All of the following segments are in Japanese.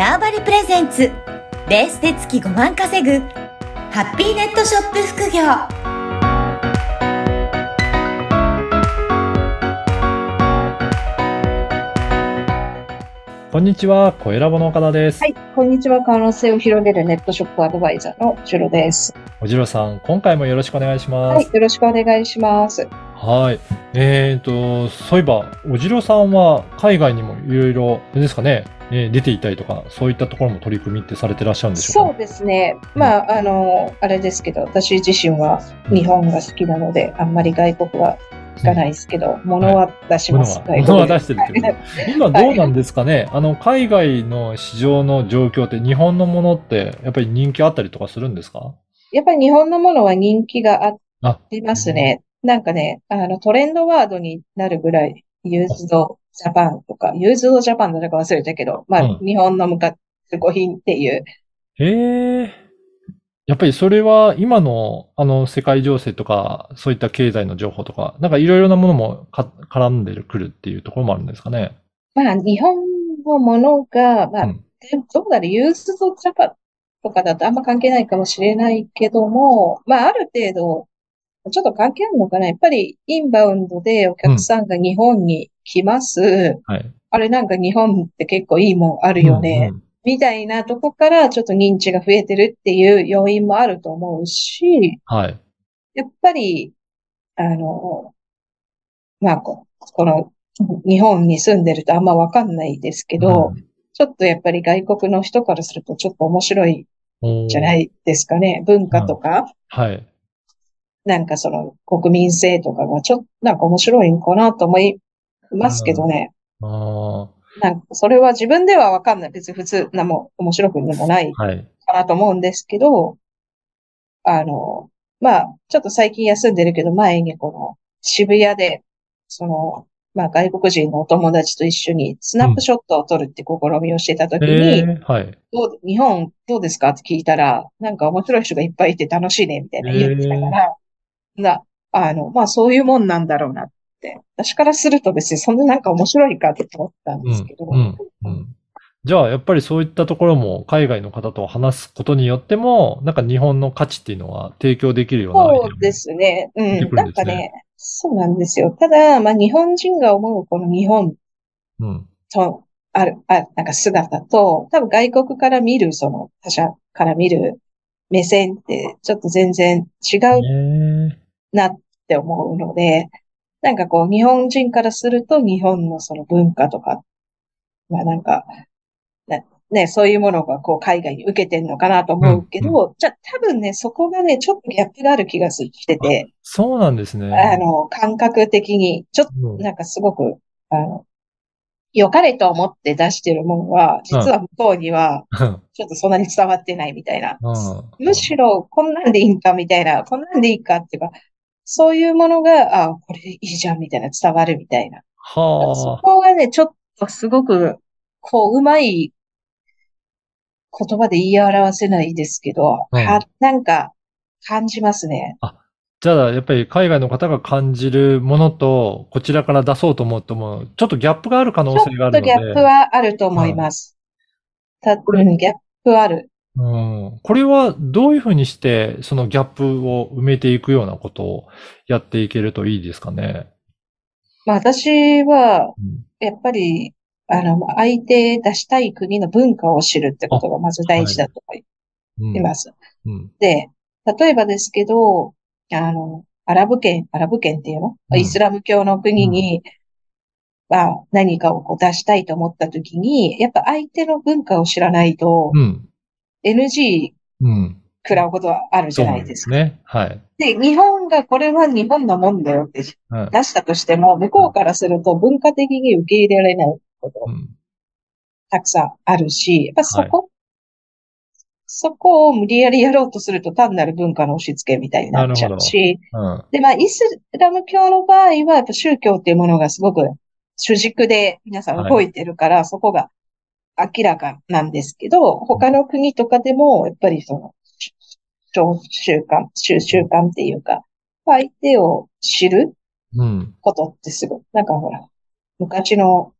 ターバリプレゼンツベースで月5万稼ぐハッピーネットショップ副業こんにちは、小ラボの岡田です。はい、こんにちは。可能性を広げるネットショップアドバイザーのジュロです。おじろさん、今回もよろしくお願いします。はい、よろしくお願いします。はい。えっ、と、そういえば、おじろさんは海外にもいろいろ、あれですかね、えー出ていたりとか、そういったところも取り組みってされてらっしゃるんでしょそううかですね。まあ、あの、あれですけど、私自身は日本が好きなので、あんまり外国は行かないですけど、物は出し物ます。は、物は出してるけどはい、今どうなんですかね、あの、海外の市場の状況って、日本のものって、やっぱり人気あったりとかするんですか？やっぱり日本のものは人気がああ、りますね。なんかね、あの、トレンドワードになるぐらい、 Used Japan とか、 Used Japan だったか忘れたけど、まあ、うん日本の昔、語品っていう、へえ。やっぱりそれは今のあの世界情勢とか、そういった経済の情報とか、なんかいろいろなものもか絡んでくるっていうところもあるんですかね。まあ、日本のものが、まあ、うんでどうだろう、ユースドジャパンとかだとあんま関係ないかもしれないけども、まあ、ある程度、ちょっと関係あるのかな。やっぱり、インバウンドでお客さんが日本に来ます。はい。あれなんか日本って結構いいもんあるよね。うんうんみたいなとこからちょっと認知が増えてるっていう要因もあると思うし、はい。やっぱり、あの、まあ、ここの、日本に住んでるとあんまわかんないですけど、ちょっとやっぱり外国の人からするとちょっと面白いうん、じゃないいですかね。文化とか、はい。なんかその国民性とかがちょっとなんか面白いんかなと思いますけどね。あなんかそれは自分ではわかんない。別に普通なも面白くもないあ、はい。かなと思うんですけど、あの、まあ、ちょっと最近休んでるけど、前にこの渋谷で、その、まあ外国人のお友達と一緒にスナップショットを撮るって試みをしてた時に、えー、はい。どう、日本どうですかって聞いたら、なんか面白い人がいっぱいいて楽しいね、みたいな言ってたから、な、あの、まあそういうもんなんだろうなって。私からすると別にそんななんか面白いかって思ったんですけど、うん、うん、うん。じゃあ、やっぱりそういったところも海外の方と話すことによっても、なんか日本の価値っていうのは提供できるようなそうですね。うん。なんかね、そうなんですよ。ただ、まあ日本人が思うこの日本うん。と、ある、あ、なんか姿と、多分外国から見る、その他者から見る目線ってちょっと全然違うねなって思うので、なんかこう、日本人からすると日本のその文化とか、まあなんか、なね、そういうものがこう海外に受けてんのかなと思うけど、うじゃあ多分ね、そこがね、ちょっとギャップがある気がしてて、そうなんですね。あの、感覚的に、ちょっうん。となんかすごく、あの、良かれと思って出してるもんは、実は向こうには、うん。ちょっとそんなに伝わってないみたいな。うん。むしろ、こんなんでいいんかみたいな、こんなんでいいかっていうか、そういうものが、あ、これいいじゃんみたいな、伝わるみたいな。そはあ。こがね、ちょっとすごく、こう、うまい言葉で言い表せないですけど、うんかなんか、感じますね。じゃあ、やっぱり海外の方が感じるものと、こちらから出そうと思うとも、ちょっとギャップがある可能ちょっと性があるので。ギャップはあると思います。た、うん、ギャップはある。うん。これはどういうふうにして、そのギャップを埋めていくようなことをやっていけるといいですかね？まあ私は、うんやっぱり、あの、相手出したい国の文化を知るってことがまず大事だと思うんいます。うん。で、例えばですけど、あの、アラブ圏、アラブ圏っていうの？うんイスラム教の国に、まあ、何かをこう出したいと思ったときに、やっぱ相手の文化を知らないと、うん。NG うん。食らうことはあるじゃなんいですか。ね。はい。で、日本がこれは日本のもんだよってうん。出したとしても、向こうからすると文化的に受け入れられないことうんたくさんあるし、やっぱそこ、そこを無理やりやろうとすると単なる文化の押し付けみたいになっちゃうし、うん。で、まあ、イスラム教の場合は、やっぱ宗教っていうものがすごく主軸で皆さん動いてるから、そこが明らかなんですけど、他の国とかでも、やっぱりその、習習慣、習習慣っていうか、相手を知る。ことってすごい、なんかほら、昔の、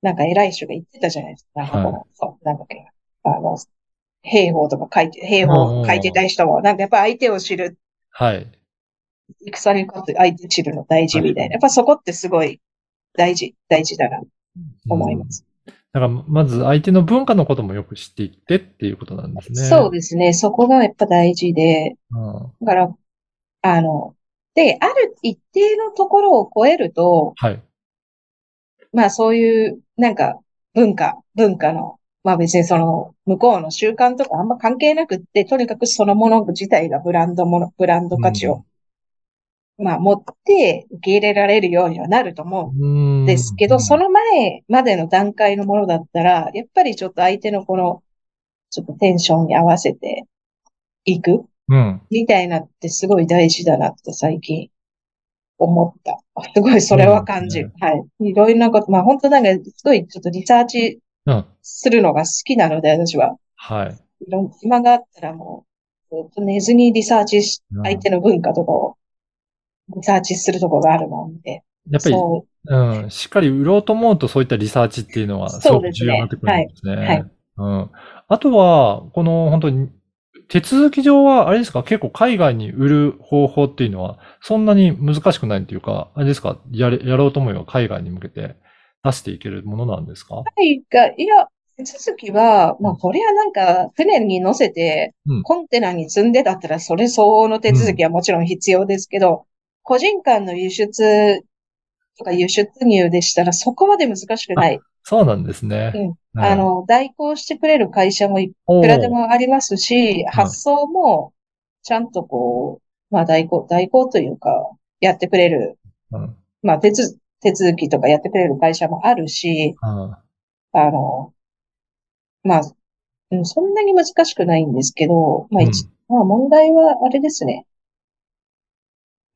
なんか偉い人が言ってたじゃないですか。なんかこの、そう、なんだっけ。あの、兵法とか書いて、兵法書いてた人も、なんかやっぱ相手を知る、はい。戦に勝って相手知るの大事みたいな。やっぱそこってすごい大事、大事だな思います。だから、まず相手の文化のこともよく知っていってっていうことなんですね。そうですね。そこがやっぱ大事で、うん。だから、あの、で、ある一定のところを超えると、はい。まあそういう、なんか、文化、文化の、まあ別にその、向こうの習慣とかあんま関係なくって、とにかくそのもの自体がブランドもの、ブランド価値を、まあ持って受け入れられるようにはなると思うんですけど、その前までの段階のものだったら、やっぱりちょっと相手のこの、ちょっとテンションに合わせていくうん。みたいなってすごい大事だなって最近思った。すごいそれは感じる。はい。いろいろなこと、まあ本当なんかすごいちょっとリサーチうん。するのが好きなので、私は。はい。いろん暇があったらもう、ずっと寝ずにリサーチし、うん相手の文化とかをリサーチするところがあるもんで。やっぱり、そう。ん、しっかり売ろうと思うとそういったリサーチっていうのはすごくそうですね。重要になってくるんですね。はい。はい。うん。あとは、この本当に、手続き上は、あれですか、結構海外に売る方法っていうのは、そんなに難しくないっていうか、あれですか、やれ、やろうと思えば海外に向けて出していけるものなんですか？う。はいや、手続きは、まあ、これはなんか、船に乗せてうん、コンテナに積んでだったら、それ相応の手続きはもちろん必要ですけど、個人間の輸出とか輸出入でしたら、そこまで難しくない。そうなんですね。うん。はい。あ、の、代行してくれる会社もいくらでもありますし、発送も、ちゃんとこう、まあ代行、代行というか、やってくれる、うん。まあ手続きとかやってくれる会社もあるし、うん。あの、まあ、うんそんなに難しくないんですけど、まあ一、まあ問題はあれですね。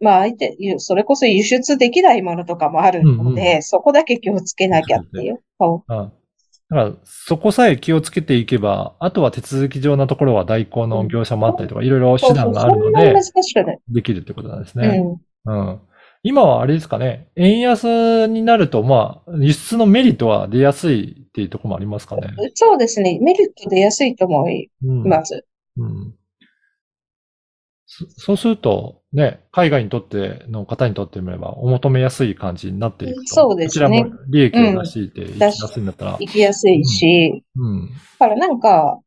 まあ相手、ゆそれこそ輸出できないものとかもあるので、うんうそこだけ気をつけなきゃっていう。そううんだから、そこさえ気をつけていけば、あとは手続き上なところは代行の業者もあったりとか、いろいろ手段があるので。できるってことなんですうね。ん。うん。今はあれですかね、円安になると、まあ、輸出のメリットは出やすいっていうところもありますかね。そうですね。メリット出やすいと思いうん。ます。うん。そそうすると、ね、海外にとっての方にとってみれば、お求めやすい感じになっていくと。そうですねこちらも利益を出していて、いきやすいんだったら。行きやすいし、うん。だからなんか、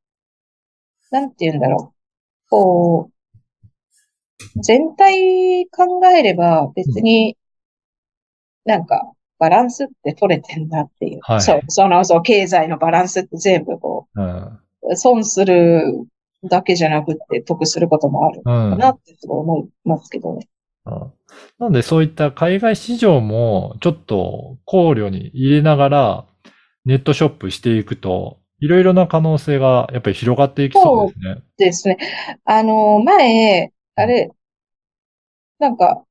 なんて言うんだろう。こう、全体考えれば別に、なんか、バランスって取れてんだっていう。はいそう、その、そう、経済のバランスって全部こうん。う、損するだけじゃなくて得することもあるうん。かなってすごい思いますけどね。うんなので、そういった海外市場もちょっと考慮に入れながら、ネットショップしていくと、いろいろな可能性がやっぱり広がっていきそうですね。ですね。あの、前、あれ、なんか、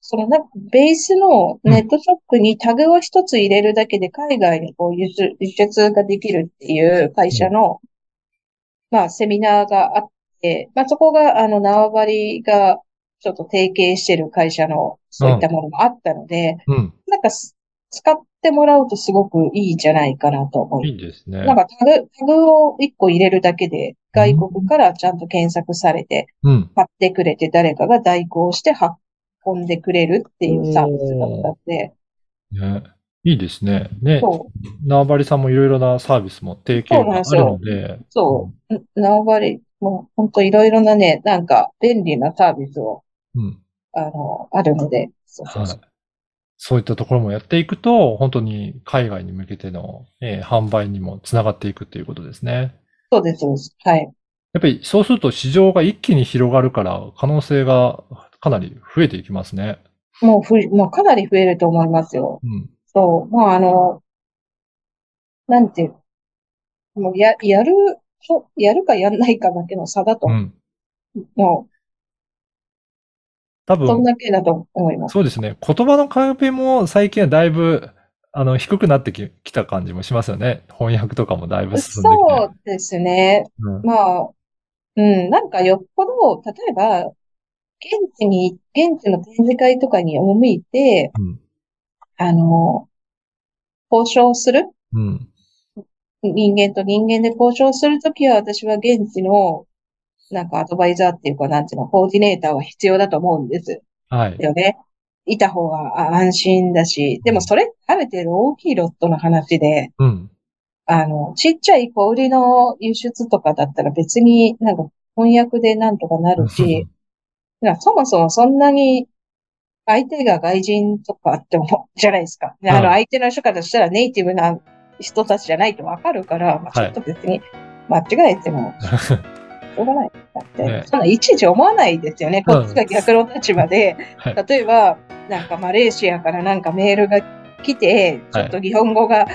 そのなんかベースのネットショップにタグを一つ入れるだけで海外にこう輸出ができるっていう会社の、まあセミナーがあって、まあそこがあの縄張りがちょっと提携してる会社のそういったものもあったので、うん。なんかす使ってもらうとすごくいいんじゃないかなと思いいいですねなん。かタグ、タグを一個入れるだけで、外国からちゃんと検索されて、うん。買ってくれて誰かが代行して運んでくれるっていうサービスだったんで、ね。いいですね。ね。そう、縄張りさんもいろいろなサービスも提携があるので、そう、ん縄張り、もう本当いろいろなね、なんか便利なサービスを、うん。あの、あるので、そうそうはいそう。。そういったところもやっていくと、本当に海外に向けての、えー販売にもつながっていくっていうことですね。そうです、そうです。はい。やっぱりそうすると市場が一気に広がるから可能性がかなり増えていきますね。もうふ、もうかなり増えると思いますよ。うん。そう、もうあの、なんていう、もうや、やる、やるかやんないかだけの差だと、うん。も多う、そん分、だけだと思います。そうですね。言葉の壁も最近はだいぶ、あの、低くなってききた感じもしますよね。翻訳とかもだいぶ進んできて。そうですね。うんまあ、うん、なんかよっぽど、例えば、現地に、現地の展示会とかに赴いて、うん。あの、交渉する？うん。人間と人間で交渉するときは、私は現地の、なんかアドバイザーっていうか、なんていうの、コーディネーターは必要だと思うんですはい。よね。いた方があ安心だし、でもそれ、ある程度大きいロットの話で、うん。あの、ちっちゃい小売りの輸出とかだったら別になんか翻訳でなんとかなるし、そもそもそんなに相手が外人とかあっても、じゃないですか。あの、うん相手の人からしたらネイティブな人たちじゃないとわかるから、まあ、ちはいょっと別に間違えても、しょうがない。だって、ねそんないちいち思わないですよね。こっちが逆の立場で、はい例えば、なんかマレーシアからなんかメールが来て、ちょっと日本語が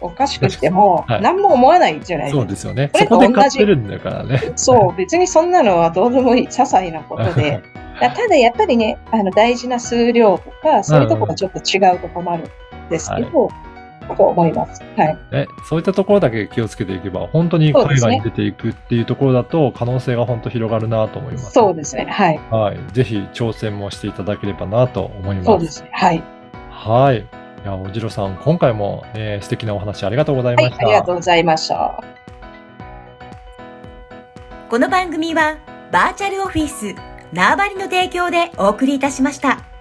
おかしくても、はい何も思わないじゃないですかそうですよね。これと同じ買ってるんだからね。そう、別にそんなのはどうでもいい、些細なことで。だただやっぱりね、あの大事な数量とか、そういうところがちょっと違うと困るんですけど、と思います。はい。ね、そういったところだけ気をつけていけば、本当に海外に出ていくっていうところだと、可能性が本当広がるなと思います。そうですね。はい。はい。ぜひ挑戦もしていただければなと思います。そうですね。はい。はい。いや、おじろさん、今回も、えー素敵なお話ありがとうございはい。ました。ありがとうございました。この番組はバーチャルオフィス縄張りの提供でお送りいたしました。